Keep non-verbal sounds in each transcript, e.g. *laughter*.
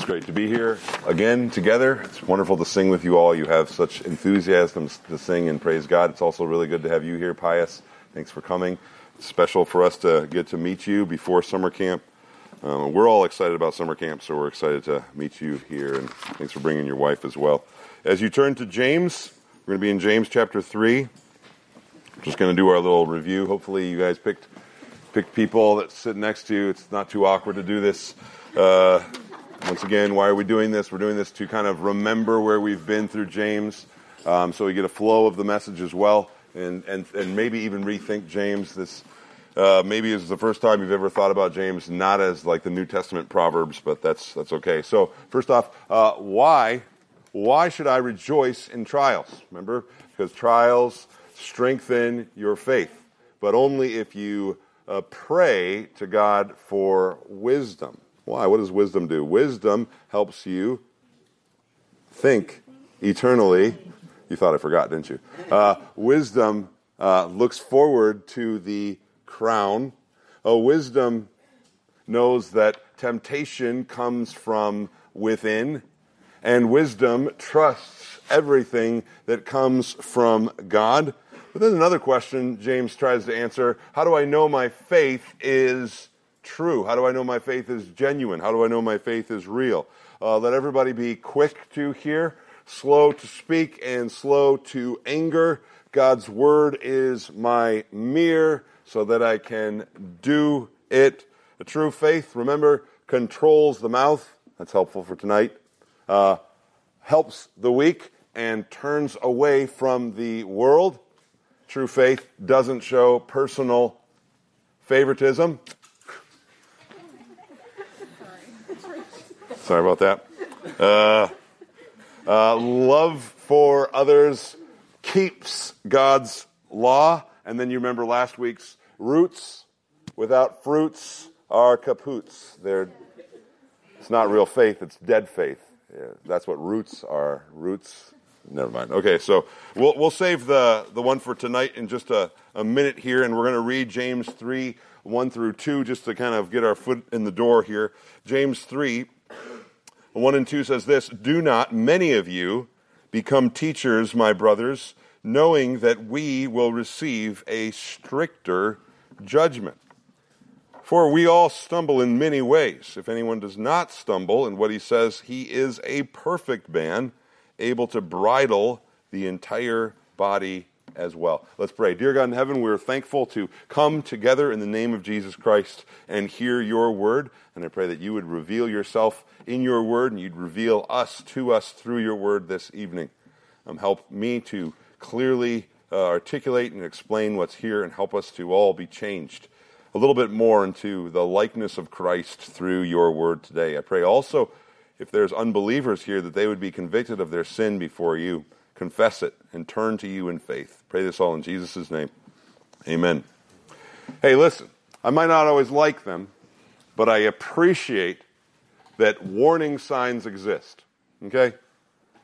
It's great to be here again together. It's wonderful to sing with you all. You have such enthusiasm to sing and praise God. It's also really good to have you here, Pius. Thanks for coming. It's special for us to get to meet you before summer camp. Um, we're all excited about summer camp, so we're excited to meet you here. And thanks for bringing your wife as well. As you turn to James, we're going to be in James chapter 3. Just going to do our little review. Hopefully, you guys picked picked people that sit next to you. It's not too awkward to do this. Uh, once again, why are we doing this? We're doing this to kind of remember where we've been through James, um, so we get a flow of the message as well, and and and maybe even rethink James. This uh, maybe is the first time you've ever thought about James not as like the New Testament Proverbs, but that's that's okay. So first off, uh, why why should I rejoice in trials? Remember, because trials strengthen your faith, but only if you uh, pray to God for wisdom. Why? What does wisdom do? Wisdom helps you think eternally. You thought I forgot, didn't you? Uh, wisdom uh, looks forward to the crown. Oh, wisdom knows that temptation comes from within, and wisdom trusts everything that comes from God. But then another question James tries to answer how do I know my faith is true? How do I know my faith is genuine? How do I know my faith is real? Uh, let everybody be quick to hear, slow to speak, and slow to anger. God's word is my mirror so that I can do it. A true faith, remember, controls the mouth. That's helpful for tonight. Uh, helps the weak and turns away from the world. True faith doesn't show personal favoritism. Sorry about that. Uh, uh, love for others keeps God's law. And then you remember last week's roots without fruits are kaputs. They're, it's not real faith, it's dead faith. Yeah, that's what roots are. Roots. Never mind. Okay, so we'll, we'll save the, the one for tonight in just a, a minute here, and we're going to read James 3 1 through 2 just to kind of get our foot in the door here. James 3 1 and 2 says this Do not, many of you, become teachers, my brothers, knowing that we will receive a stricter judgment. For we all stumble in many ways. If anyone does not stumble in what he says, he is a perfect man, able to bridle the entire body as well. Let's pray. Dear God in heaven, we're thankful to come together in the name of Jesus Christ and hear your word. And I pray that you would reveal yourself in your word and you'd reveal us to us through your word this evening. Um, help me to clearly uh, articulate and explain what's here and help us to all be changed a little bit more into the likeness of Christ through your word today. I pray also if there's unbelievers here that they would be convicted of their sin before you, confess it, and turn to you in faith. Pray this all in Jesus' name. Amen. Hey, listen, I might not always like them, but I appreciate that warning signs exist. Okay?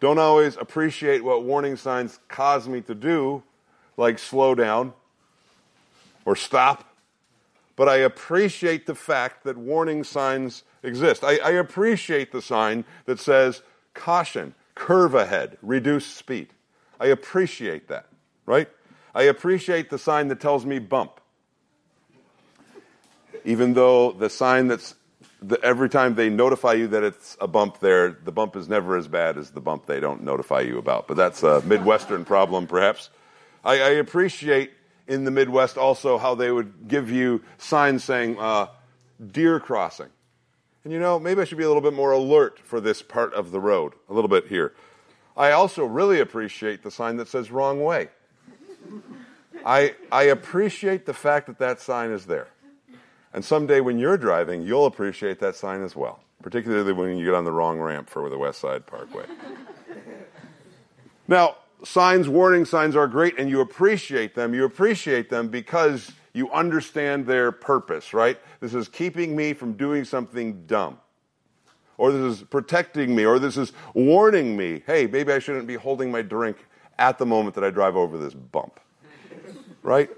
Don't always appreciate what warning signs cause me to do, like slow down or stop, but I appreciate the fact that warning signs exist. I, I appreciate the sign that says, caution, curve ahead, reduce speed. I appreciate that, right? I appreciate the sign that tells me bump. Even though the sign that's the, every time they notify you that it's a bump there, the bump is never as bad as the bump they don't notify you about. But that's a Midwestern problem, perhaps. I, I appreciate in the Midwest also how they would give you signs saying uh, deer crossing. And you know, maybe I should be a little bit more alert for this part of the road, a little bit here. I also really appreciate the sign that says wrong way. I, I appreciate the fact that that sign is there. And someday when you're driving, you'll appreciate that sign as well, particularly when you get on the wrong ramp for the West Side Parkway. now, signs, warning signs are great, and you appreciate them. You appreciate them because you understand their purpose, right? This is keeping me from doing something dumb. Or this is protecting me, or this is warning me, hey, maybe I shouldn't be holding my drink at the moment that I drive over this bump. *laughs* Right?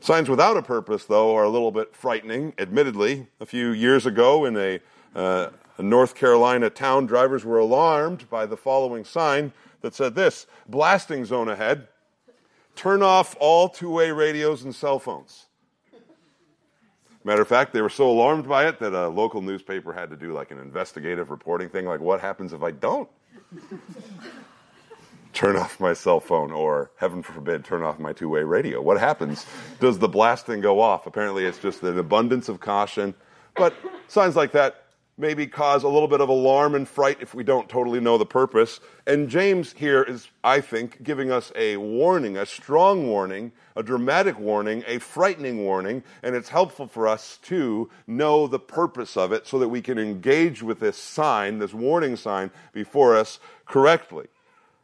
Signs without a purpose, though, are a little bit frightening. Admittedly, a few years ago in a uh, a North Carolina town, drivers were alarmed by the following sign that said this blasting zone ahead. Turn off all two way radios and cell phones. Matter of fact, they were so alarmed by it that a local newspaper had to do like an investigative reporting thing like, what happens if I don't? turn off my cell phone or, heaven forbid, turn off my two way radio. What happens? Does the blasting go off? Apparently, it's just an abundance of caution. But signs like that maybe cause a little bit of alarm and fright if we don't totally know the purpose. And James here is, I think, giving us a warning, a strong warning, a dramatic warning, a frightening warning, and it's helpful for us to know the purpose of it so that we can engage with this sign, this warning sign before us correctly.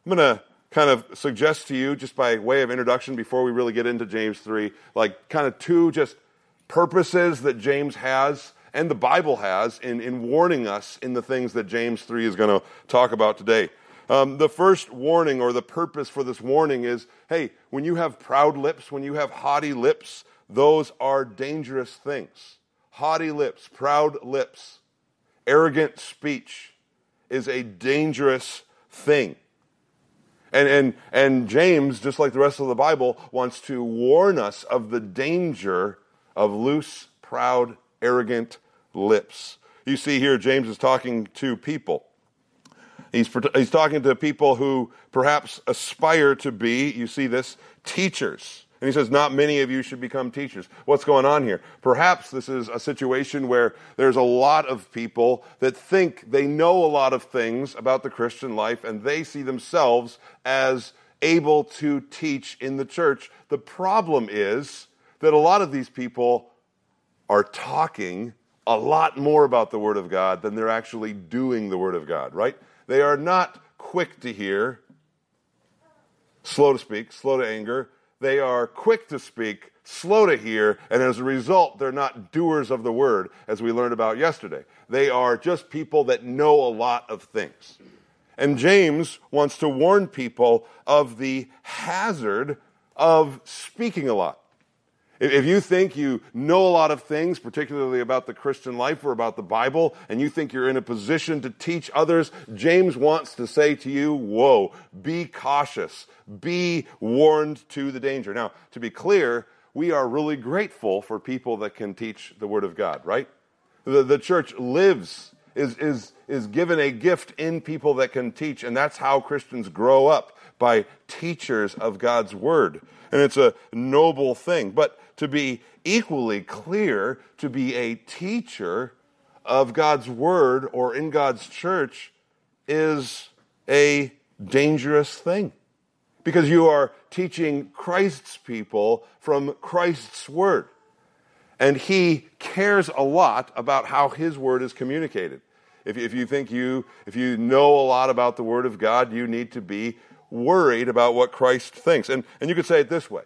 I'm going to kind of suggest to you, just by way of introduction, before we really get into James 3, like kind of two just purposes that James has and the Bible has in, in warning us in the things that James 3 is going to talk about today. Um, the first warning or the purpose for this warning is hey, when you have proud lips, when you have haughty lips, those are dangerous things. Haughty lips, proud lips, arrogant speech is a dangerous thing. And, and, and James, just like the rest of the Bible, wants to warn us of the danger of loose, proud, arrogant lips. You see here, James is talking to people. He's, he's talking to people who perhaps aspire to be, you see this, teachers. And he says, Not many of you should become teachers. What's going on here? Perhaps this is a situation where there's a lot of people that think they know a lot of things about the Christian life and they see themselves as able to teach in the church. The problem is that a lot of these people are talking a lot more about the Word of God than they're actually doing the Word of God, right? They are not quick to hear, slow to speak, slow to anger. They are quick to speak, slow to hear, and as a result, they're not doers of the Word, as we learned about yesterday. They are just people that know a lot of things. And James wants to warn people of the hazard of speaking a lot. If you think you know a lot of things, particularly about the Christian life or about the Bible, and you think you're in a position to teach others, James wants to say to you, whoa, be cautious. Be warned to the danger. Now, to be clear, we are really grateful for people that can teach the Word of God, right? The, the church lives, is, is, is given a gift in people that can teach, and that's how Christians grow up by teachers of God's Word. And it's a noble thing. But to be equally clear, to be a teacher of God's word or in God's church is a dangerous thing. Because you are teaching Christ's people from Christ's word. And he cares a lot about how his word is communicated. If, if you think you, if you know a lot about the word of God, you need to be worried about what Christ thinks. And, and you could say it this way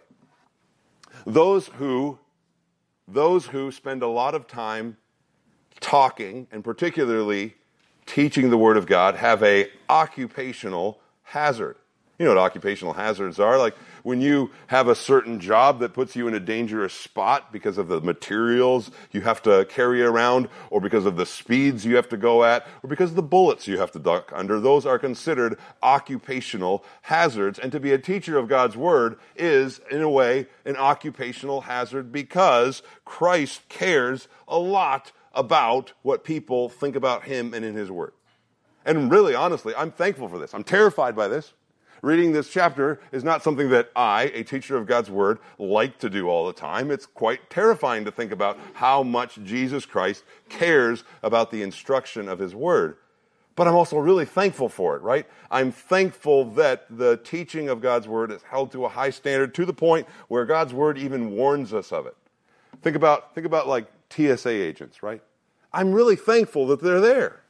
those who, those who spend a lot of time talking and particularly teaching the Word of God have a occupational hazard. You know what occupational hazards are? Like when you have a certain job that puts you in a dangerous spot because of the materials you have to carry around, or because of the speeds you have to go at, or because of the bullets you have to duck under, those are considered occupational hazards. And to be a teacher of God's Word is, in a way, an occupational hazard because Christ cares a lot about what people think about Him and in His Word. And really, honestly, I'm thankful for this. I'm terrified by this. Reading this chapter is not something that I, a teacher of God's Word, like to do all the time. It's quite terrifying to think about how much Jesus Christ cares about the instruction of His Word. But I'm also really thankful for it, right? I'm thankful that the teaching of God's Word is held to a high standard to the point where God's Word even warns us of it. Think about, think about like TSA agents, right? I'm really thankful that they're there.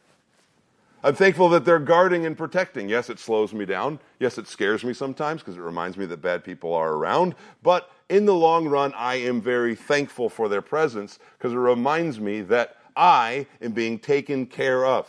I'm thankful that they're guarding and protecting. Yes, it slows me down. Yes, it scares me sometimes because it reminds me that bad people are around. But in the long run, I am very thankful for their presence because it reminds me that I am being taken care of.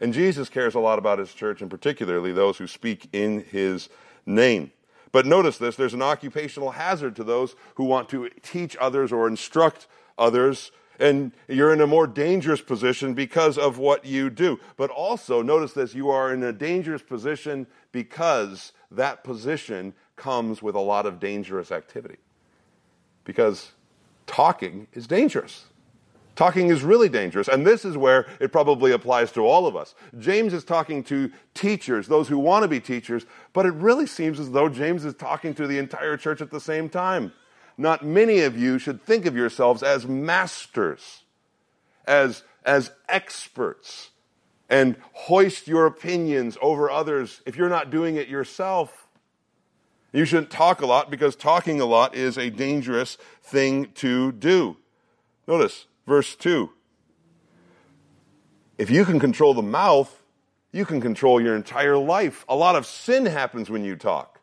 And Jesus cares a lot about his church and particularly those who speak in his name. But notice this there's an occupational hazard to those who want to teach others or instruct others And you're in a more dangerous position because of what you do. But also, notice this, you are in a dangerous position because that position comes with a lot of dangerous activity. Because talking is dangerous. Talking is really dangerous. And this is where it probably applies to all of us. James is talking to teachers, those who want to be teachers, but it really seems as though James is talking to the entire church at the same time. Not many of you should think of yourselves as masters, as, as experts, and hoist your opinions over others if you're not doing it yourself. You shouldn't talk a lot because talking a lot is a dangerous thing to do. Notice verse 2. If you can control the mouth, you can control your entire life. A lot of sin happens when you talk.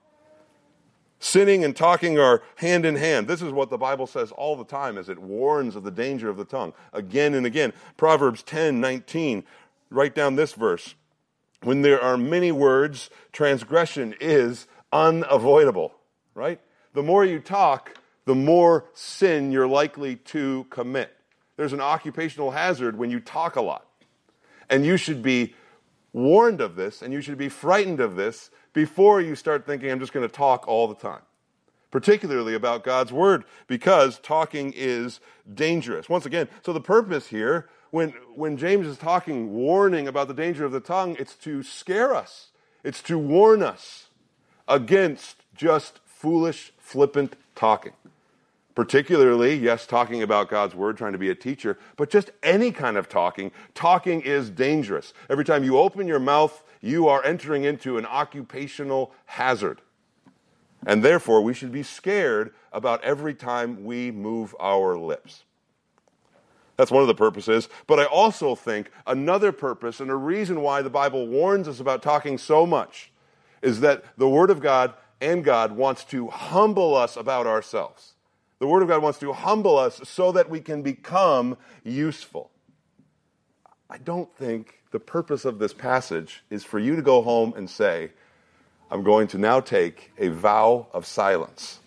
Sinning and talking are hand in hand. This is what the Bible says all the time as it warns of the danger of the tongue again and again. Proverbs 10 19. Write down this verse. When there are many words, transgression is unavoidable, right? The more you talk, the more sin you're likely to commit. There's an occupational hazard when you talk a lot. And you should be warned of this and you should be frightened of this before you start thinking, I'm just going to talk all the time. Particularly about God's Word, because talking is dangerous. Once again, so the purpose here, when, when James is talking, warning about the danger of the tongue, it's to scare us, it's to warn us against just foolish, flippant talking. Particularly, yes, talking about God's word, trying to be a teacher, but just any kind of talking. Talking is dangerous. Every time you open your mouth, you are entering into an occupational hazard. And therefore, we should be scared about every time we move our lips. That's one of the purposes. But I also think another purpose and a reason why the Bible warns us about talking so much is that the Word of God and God wants to humble us about ourselves. The Word of God wants to humble us so that we can become useful. I don't think the purpose of this passage is for you to go home and say, I'm going to now take a vow of silence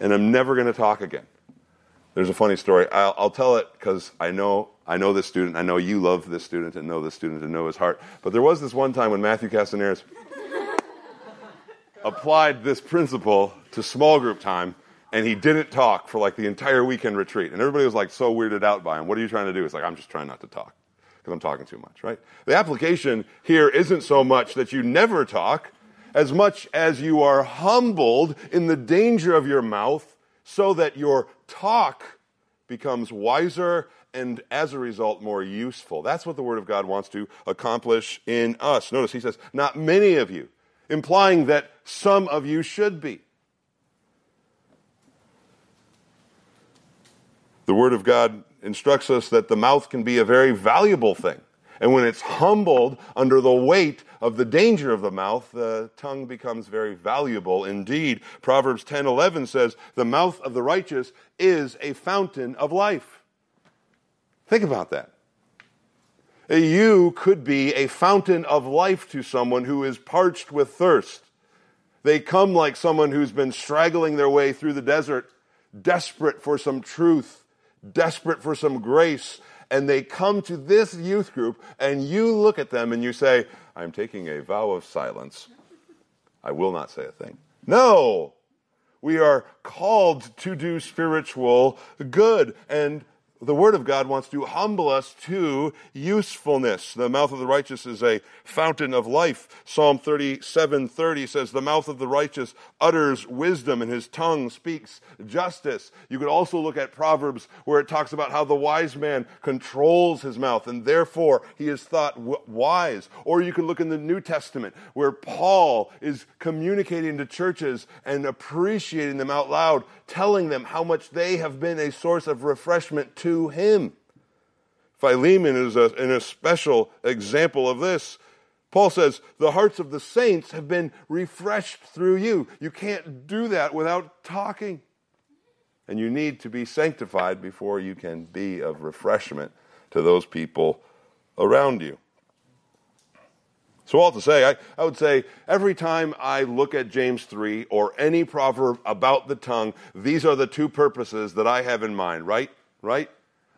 and I'm never going to talk again. There's a funny story. I'll, I'll tell it because I know I know this student. I know you love this student and know this student and know his heart. But there was this one time when Matthew Castaneras *laughs* applied this principle to small group time and he didn't talk for like the entire weekend retreat. And everybody was like so weirded out by him. What are you trying to do? He's like, I'm just trying not to talk because I'm talking too much, right? The application here isn't so much that you never talk as much as you are humbled in the danger of your mouth so that your talk becomes wiser and as a result more useful. That's what the Word of God wants to accomplish in us. Notice he says, not many of you implying that some of you should be. The Word of God instructs us that the mouth can be a very valuable thing. And when it's humbled under the weight of the danger of the mouth, the tongue becomes very valuable indeed. Proverbs 10:11 says, "The mouth of the righteous is a fountain of life." Think about that. You could be a fountain of life to someone who is parched with thirst. They come like someone who's been straggling their way through the desert, desperate for some truth, desperate for some grace, and they come to this youth group, and you look at them and you say, I'm taking a vow of silence. I will not say a thing. No! We are called to do spiritual good. And the Word of God wants to humble us to usefulness. The mouth of the righteous is a fountain of life. Psalm 37 30 says, The mouth of the righteous utters wisdom, and his tongue speaks justice. You could also look at Proverbs where it talks about how the wise man controls his mouth, and therefore he is thought wise. Or you can look in the New Testament where Paul is communicating to churches and appreciating them out loud, telling them how much they have been a source of refreshment to him. Philemon is a, an special example of this. Paul says, The hearts of the saints have been refreshed through you. You can't do that without talking. And you need to be sanctified before you can be of refreshment to those people around you. So, all to say, I, I would say every time I look at James 3 or any proverb about the tongue, these are the two purposes that I have in mind, right? Right?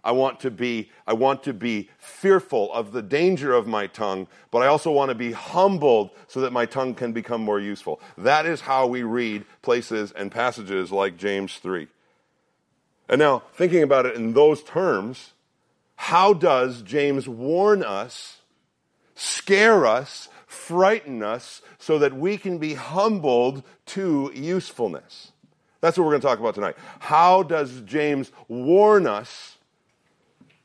I want to be, I want to be fearful of the danger of my tongue, but I also want to be humbled so that my tongue can become more useful. That is how we read places and passages like James 3. And now, thinking about it in those terms, how does James warn us, scare us, frighten us, so that we can be humbled to usefulness? That's what we're going to talk about tonight. How does James warn us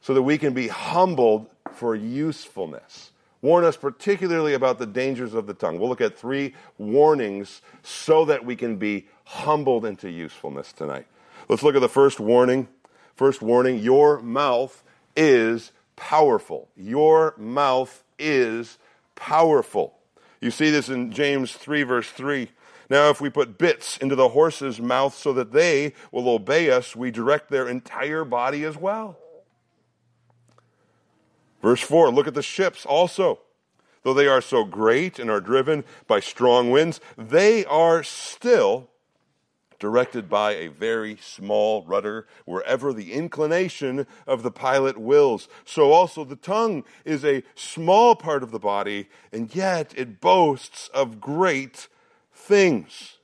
so that we can be humbled for usefulness? Warn us particularly about the dangers of the tongue. We'll look at three warnings so that we can be humbled into usefulness tonight. Let's look at the first warning. First warning your mouth is powerful. Your mouth is powerful. You see this in James 3, verse 3. Now, if we put bits into the horses' mouths so that they will obey us, we direct their entire body as well. Verse 4 Look at the ships also. Though they are so great and are driven by strong winds, they are still directed by a very small rudder wherever the inclination of the pilot wills. So also the tongue is a small part of the body, and yet it boasts of great things.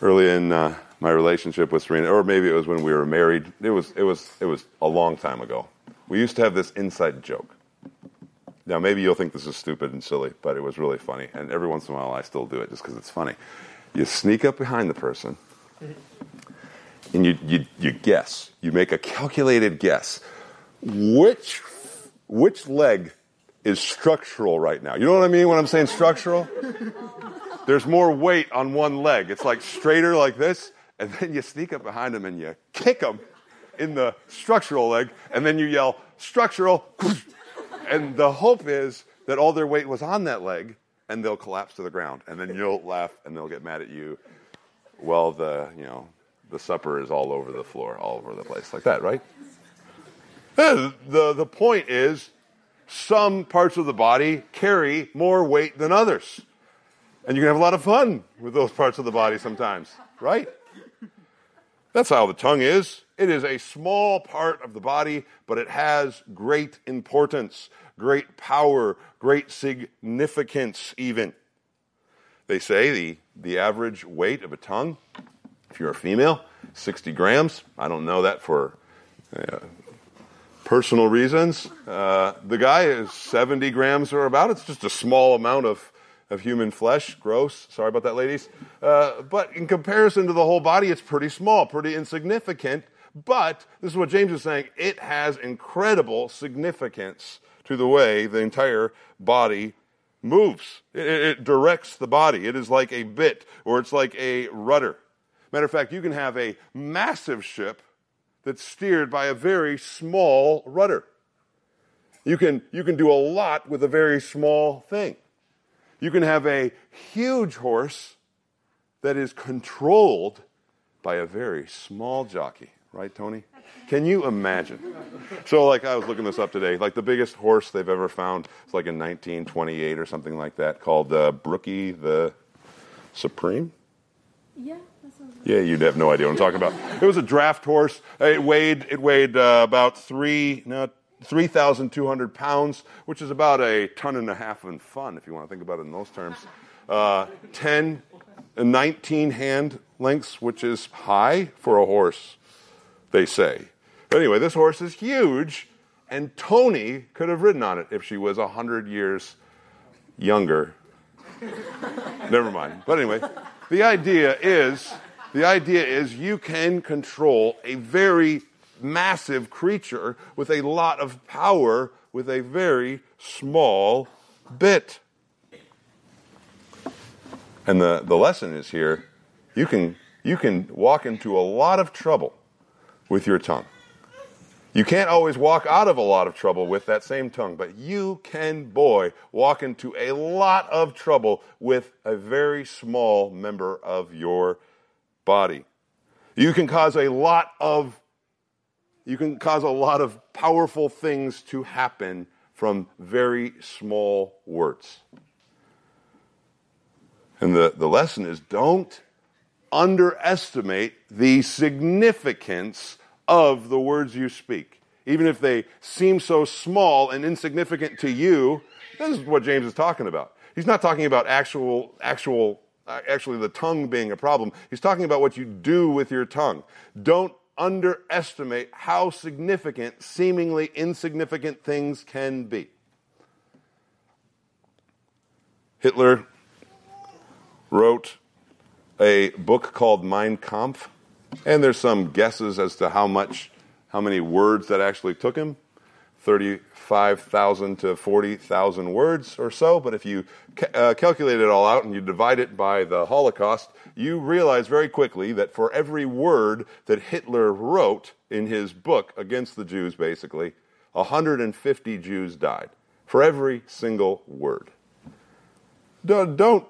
Early in uh, my relationship with Serena, or maybe it was when we were married, it was, it, was, it was a long time ago. We used to have this inside joke. Now, maybe you'll think this is stupid and silly, but it was really funny. And every once in a while, I still do it just because it's funny. You sneak up behind the person and you, you, you guess. You make a calculated guess. Which, which leg is structural right now. You know what I mean when I'm saying structural? There's more weight on one leg. It's like straighter like this, and then you sneak up behind them and you kick them in the structural leg, and then you yell, structural. And the hope is that all their weight was on that leg, and they'll collapse to the ground. And then you'll laugh, and they'll get mad at you. Well, the, you know, the supper is all over the floor, all over the place, like that, right? The, the, the point is some parts of the body carry more weight than others. And you can have a lot of fun with those parts of the body sometimes, right? That's how the tongue is. It is a small part of the body, but it has great importance, great power, great significance, even. They say the, the average weight of a tongue, if you're a female, 60 grams. I don't know that for uh, personal reasons. Uh, the guy is 70 grams or about. It's just a small amount of, of human flesh. Gross. Sorry about that, ladies. Uh, but in comparison to the whole body, it's pretty small, pretty insignificant. But this is what James is saying it has incredible significance to the way the entire body moves. It, it, directs the body. It is like a bit or it's like a rudder. Matter of fact, you can have a massive ship that's steered by a very small rudder. You can, you can do a lot with a very small thing. You can have a huge horse that is controlled by a very small jockey, right, Tony? Can you imagine? So, like, I was looking this up today. Like, the biggest horse they've ever found is like in 1928 or something like that, called uh, Brooklyn Supreme. Yeah. Yeah, you'd have no idea what I'm talking about. It was a draft horse. It weighed it weighed uh, about three no, three thousand two hundred pounds, which is about a ton and a half in fun, if you want to think about it in those terms. Uh, 10, 19 hand lengths, which is high for a horse, they say. But anyway, this horse is huge, and Tony could have ridden on it if she was 100 years younger. *laughs* Never mind. But anyway, the idea is the idea is you can control a very massive creature with a lot of power with a very small bit. And the, the lesson is here you can, you can walk into a lot of trouble with your tongue. You can't always walk out of a lot of trouble with that same tongue, but you can, boy, walk into a lot of trouble with a very small member of your body. You can cause a lot of you can cause a lot of powerful things to happen from very small words. And the, the lesson is don't underestimate the significance of the words you speak. Even if they seem so small and insignificant to you, this is what James is talking about. He's not talking about actual, actual, uh, actually the tongue being a problem. He's talking about what you do with your tongue. Don't underestimate how significant seemingly insignificant things can be. Hitler wrote a book called Mein Kampf, and there's some guesses as to how much, how many words that actually took him. 35,000 to 40,000 words or so. But if you ca- uh, calculate it all out and you divide it by the Holocaust, you realize very quickly that for every word that Hitler wrote in his book against the Jews, basically, 150 Jews died. For every single word. Don't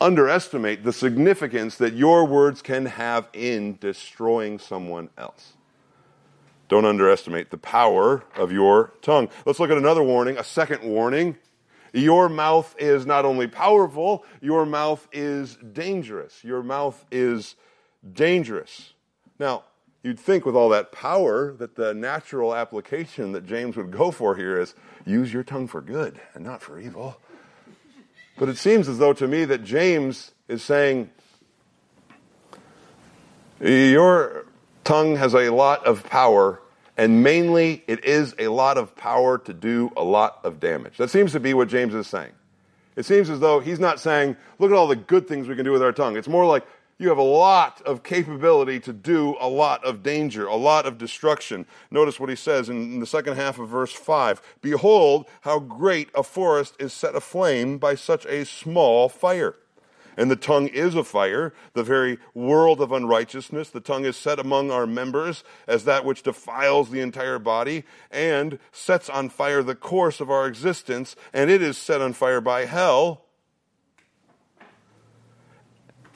underestimate the significance that your words can have in destroying someone else. Don't underestimate the power of your tongue. Let's look at another warning, a second warning. Your mouth is not only powerful, your mouth is dangerous. Your mouth is dangerous. Now, you'd think with all that power that the natural application that James would go for here is use your tongue for good and not for evil. But it seems as though to me that James is saying, Your tongue has a lot of power, and mainly it is a lot of power to do a lot of damage. That seems to be what James is saying. It seems as though he's not saying, Look at all the good things we can do with our tongue. It's more like, you have a lot of capability to do a lot of danger, a lot of destruction. Notice what he says in, the second half of verse 5 Behold, how great a forest is set aflame by such a small fire. And the tongue is a fire, the very world of unrighteousness. The tongue is set among our members as that which defiles the entire body and sets on fire the course of our existence, and it is set on fire by hell.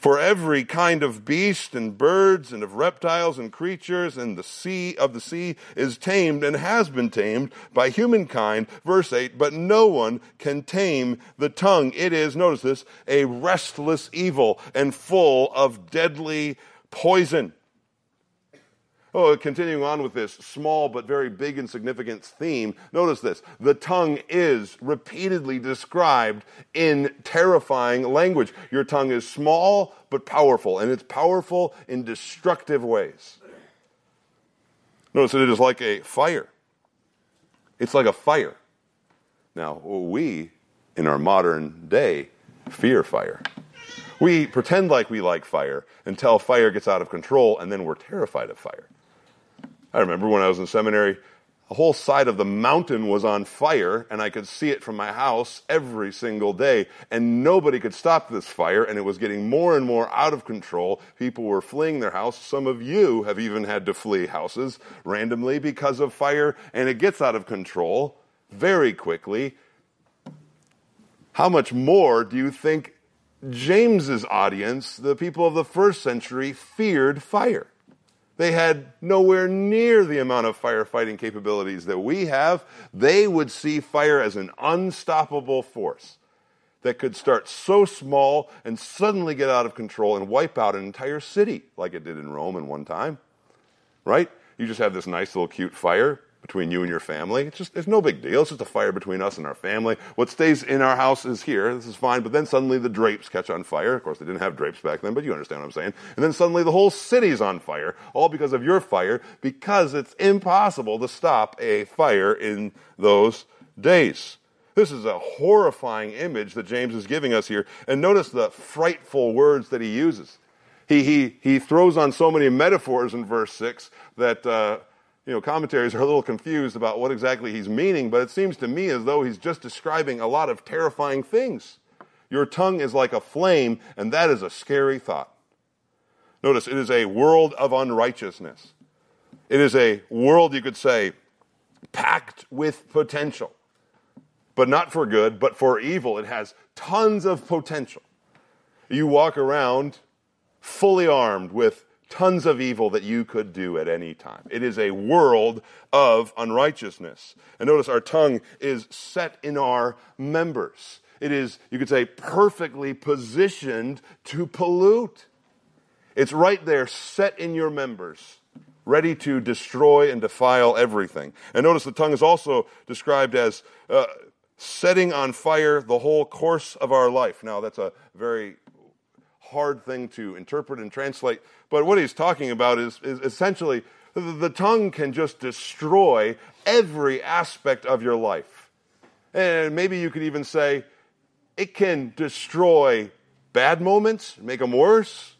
For every kind of beast and birds and of reptiles and creatures and the sea of the sea is tamed and has been tamed by humankind. Verse 8, but no one can tame the tongue. It is, notice this, a restless evil and full of deadly poison. Oh, continuing on with this small but very big and significant theme, notice this. The tongue is repeatedly described in terrifying language. Your tongue is small but powerful, and it's powerful in destructive ways. Notice that it is like a fire. It's like a fire. Now, we, in our modern day, fear fire. We pretend like we like fire until fire gets out of control, and then we're terrified of fire. I remember when I was in seminary, a whole side of the mountain was on fire, and I could see it from my house every single day. And nobody could stop this fire, and it was getting more and more out of control. People were fleeing their house. Some of you have even had to flee houses randomly because of fire, and it gets out of control very quickly. How much more do you think James's audience, the people of the first century, feared fire? They had nowhere near the amount of firefighting capabilities that we have. They would see fire as an unstoppable force that could start so small and suddenly get out of control and wipe out an entire city like it did in Rome in one time. Right? You just have this nice little cute fire between you and your family. It's just, it's no big deal. It's just a fire between us and our family. What stays in our house is here. This is fine. But then suddenly the drapes catch on fire. Of course, they didn't have drapes back then, but you understand what I'm saying. And then suddenly the whole city's on fire, all because of your fire, because it's impossible to stop a fire in those days. This is a horrifying image that James is giving us here. And notice the frightful words that he uses. He, he, he throws on so many metaphors in verse 6 that, uh, you know, commentaries are a little confused about what exactly he's meaning, but it seems to me as though he's just describing a lot of terrifying things. Your tongue is like a flame, and that is a scary thought. Notice, it is a world of unrighteousness. It is a world, you could say, packed with potential, but not for good, but for evil. It has tons of potential. You walk around fully armed with tons of evil that you could do at any time. It is a world of unrighteousness. And notice our tongue is set in our members. It is, you could say, perfectly positioned to pollute. It's right there, set in your members. ready to destroy and defile everything. And notice the tongue is also described as uh, setting on fire the whole course of our life. Now, that's a very hard thing to interpret and translate, but what he's talking about is, is essentially the, the tongue can just destroy every aspect of your life. And maybe you could even say it can destroy bad moments, make them worse.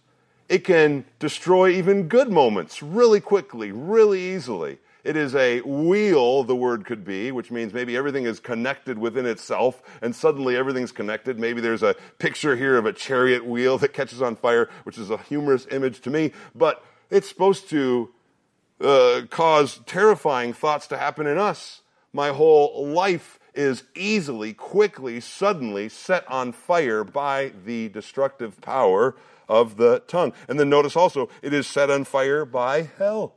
It can destroy even good moments really quickly, really easily. It is a wheel, the word could be, which means maybe everything is connected within itself and suddenly everything's connected. Maybe there's a picture here of a chariot wheel that catches on fire, which is a humorous image to me, but it's supposed to uh, cause terrifying thoughts to happen in us. My whole life is easily, quickly, suddenly set on fire by the destructive power of the tongue. And then notice also, it is set on fire by hell.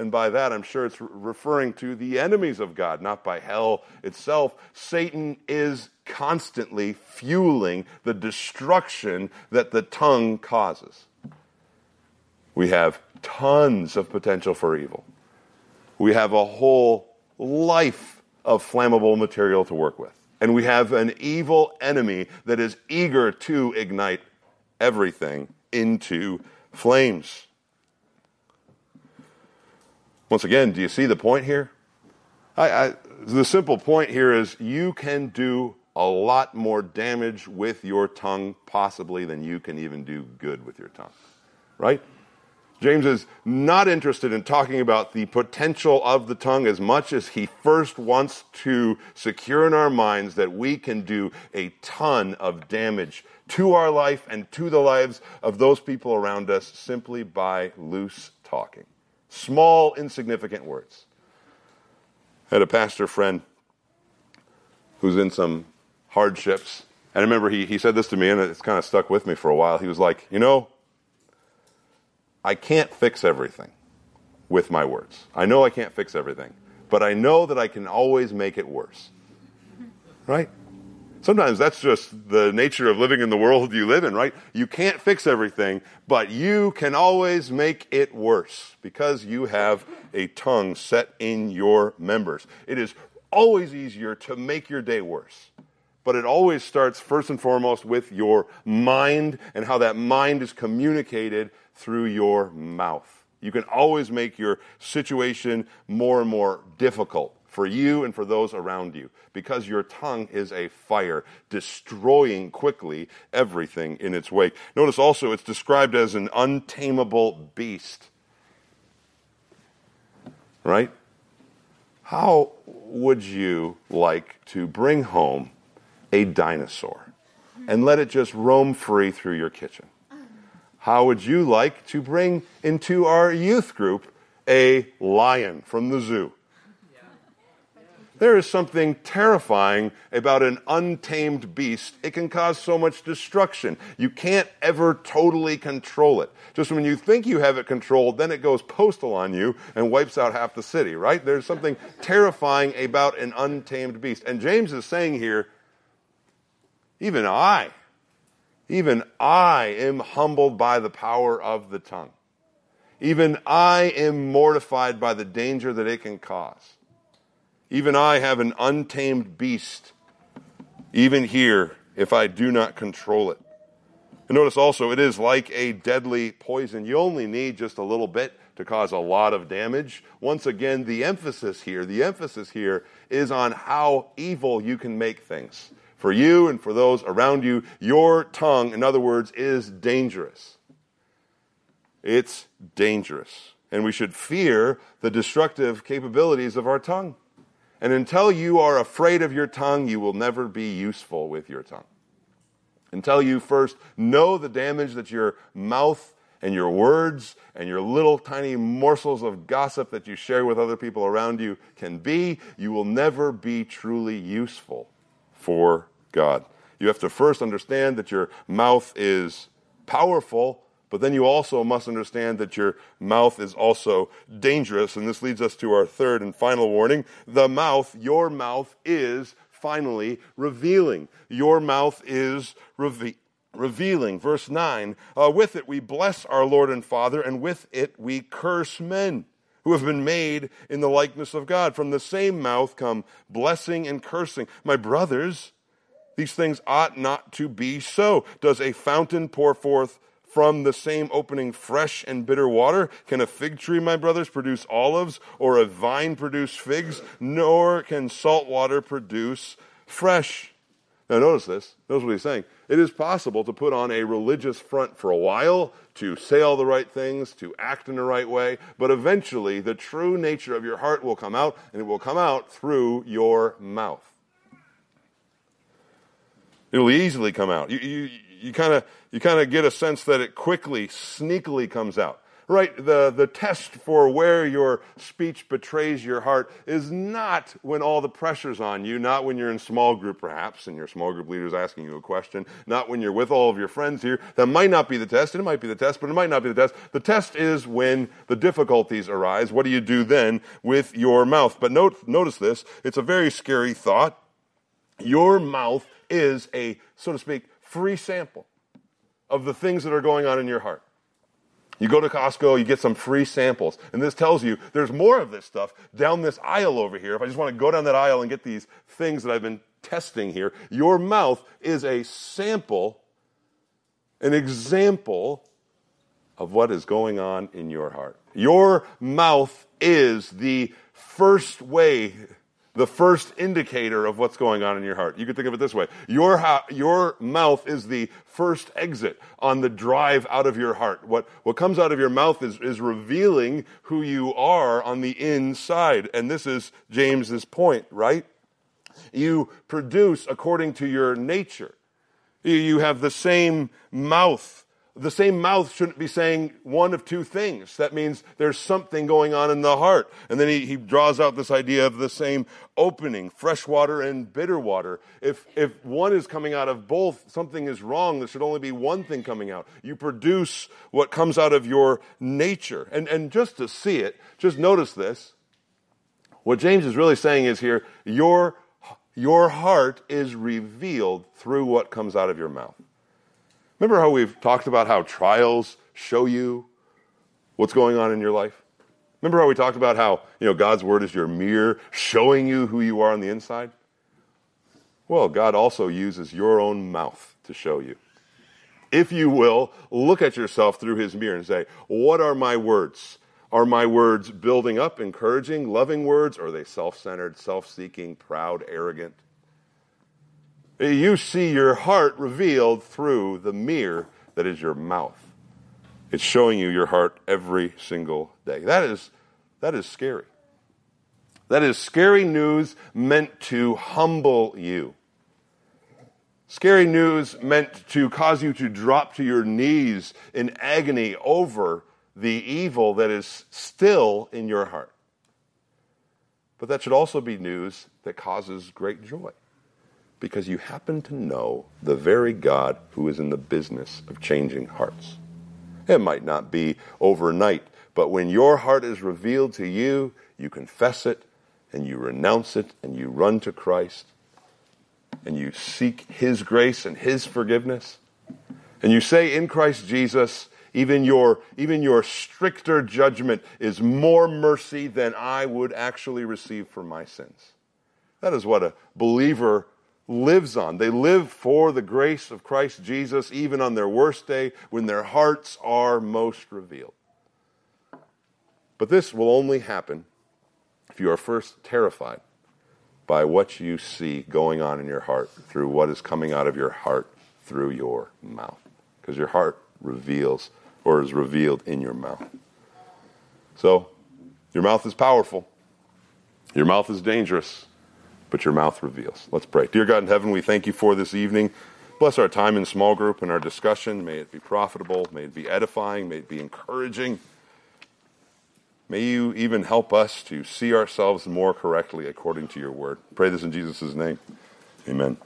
And by that, I'm sure it's referring to the enemies of God, not by hell itself. Satan is constantly fueling the destruction that the tongue causes. We have tons of potential for evil. We have a whole life of flammable material to work with. And we have an evil enemy that is eager to ignite everything into flames. Once again, do you see the point here? I, I, the simple point here is you can do a lot more damage with your tongue, possibly, than you can even do good with your tongue. Right? James is not interested in talking about the potential of the tongue as much as he first wants to secure in our minds that we can do a ton of damage to our life and to the lives of those people around us simply by loose talking. Small, insignificant words. I had a pastor friend who's in some hardships. And I remember he, he said this to me, and it's kind of stuck with me for a while. He was like, You know, I can't fix everything with my words. I know I can't fix everything, but I know that I can always make it worse. Right? Sometimes that's just the nature of living in the world you live in, right? You can't fix everything, but you can always make it worse because you have a tongue set in your members. It is always easier to make your day worse. But it always starts first and foremost with your mind and how that mind is communicated through your mouth. You can always make your situation more and more difficult for you and for those around you because your tongue is a fire, destroying quickly everything in its wake. Notice also it's described as an untamable beast. Right? How would you like to bring home a dinosaur and let it just roam free through your kitchen? How would you like to bring into our youth group a lion from the zoo? There is something terrifying about an untamed beast. It can cause so much destruction. You can't ever totally control it. Just when you think you have it controlled, then it goes postal on you and wipes out half the city, right? There's something *laughs* terrifying about an untamed beast. And James is saying here, even I, even I am humbled by the power of the tongue. Even I am mortified by the danger that it can cause. Even I have an untamed beast, even here, if I do not control it. And notice also, it is like a deadly poison. You only need just a little bit to cause a lot of damage. Once again, the emphasis here, the emphasis here is on how evil you can make things. For you and for those around you, your tongue, in other words, is dangerous. It's dangerous. And we should fear the destructive capabilities of our tongue. And until you are afraid of your tongue, you will never be useful with your tongue. Until you first know the damage that your mouth and your words and your little tiny morsels of gossip that you share with other people around you can be, you will never be truly useful for God. You have to first understand that your mouth is powerful but then you also must understand that your mouth is also dangerous. And this leads us to our third and final warning. The mouth, your mouth is finally revealing. Your mouth is reve- revealing. Verse 9 uh, With it we bless our Lord and Father, and with it we curse men. who have been made in the likeness of God. From the same mouth come blessing and cursing. My brothers, these things ought not to be so. Does a fountain pour forth from the same opening fresh and bitter water? Can a fig tree, my brothers, produce olives, or a vine produce figs? Nor can salt water produce fresh. Now, notice this. Notice what he's saying. It is possible to put on a religious front for a while, to say all the right things, to act in the right way, but eventually the true nature of your heart will come out, and it will come out through your mouth. It'll easily come out. You, you, you kind of you kind of get a sense that it quickly, sneakily comes out right, the, the test for where your speech betrays your heart is not when all the pressure's on you, not when you're in small group perhaps, and your small group leader is asking you a question, not when you're with all of your friends here. That might not be the test, it might be the test, but it might not be the test. The test is when the difficulties arise. What do you do then with your mouth? But note, notice this, it's a very scary thought. Your mouth is a, so to speak, free sample of the things that are going on in your heart. You go to Costco, you get some free samples. And this tells you there's more of this stuff down this aisle over here. If I just want to go down that aisle and get these things that I've been testing here, your mouth is a sample, an example of what is going on in your heart. Your mouth is the first way the first indicator of what's going on in your heart. You could think of it this way. Your, ha- your mouth is the first exit on the drive out of your heart. What, what comes out of your mouth is, is revealing who you are on the inside. And this is James's point, right? You produce according to your nature. You have the same mouth the same mouth shouldn't be saying one of two things. That means there's something going on in the heart. And then he, he draws out this idea of the same opening, fresh water and bitter water. If, if one is coming out of both, something is wrong. There should only be one thing coming out. You produce what comes out of your nature. And, and just to see it, just notice this. What James is really saying is here, your, your heart is revealed through what comes out of your mouth. Remember how we've talked about how trials show you what's going on in your life? Remember how we talked about how, you know, God's word is your mirror showing you who you are on the inside? Well, God also uses your own mouth to show you. If you will, look at yourself through his mirror and say, what are my words? Are my words building up, encouraging, loving words? Or are they self centered, self seeking, proud, arrogant? You see your heart revealed through the mirror that is your mouth. It's showing you your heart every single day. That is, that is scary. That is scary news meant to humble you. Scary news meant to cause you to drop to your knees in agony over the evil that is still in your heart. But that should also be news that causes great joy because you happen to know the very God who is in the business of changing hearts. It might not be overnight, but when your heart is revealed to you, you confess it and you renounce it and you run to Christ and you seek His grace and His forgiveness. And you say, in Christ Jesus, even your, even your stricter judgment is more mercy than I would actually receive for my sins. That is what a believer lives on. They live for the grace of Christ Jesus even on their worst day when their hearts are most revealed. But this will only happen if you are first terrified by what you see going on in your heart through what is coming out of your heart through your mouth. Because your heart reveals or is revealed in your mouth. So, your mouth is powerful. Your mouth is dangerous but your mouth reveals. Let's pray. Dear God in heaven, we thank you for this evening. Bless our time in small group and our discussion. May it be profitable. May it be edifying. May it be encouraging. May you even help us to see ourselves more correctly according to your word. Pray this in Jesus' name. Amen.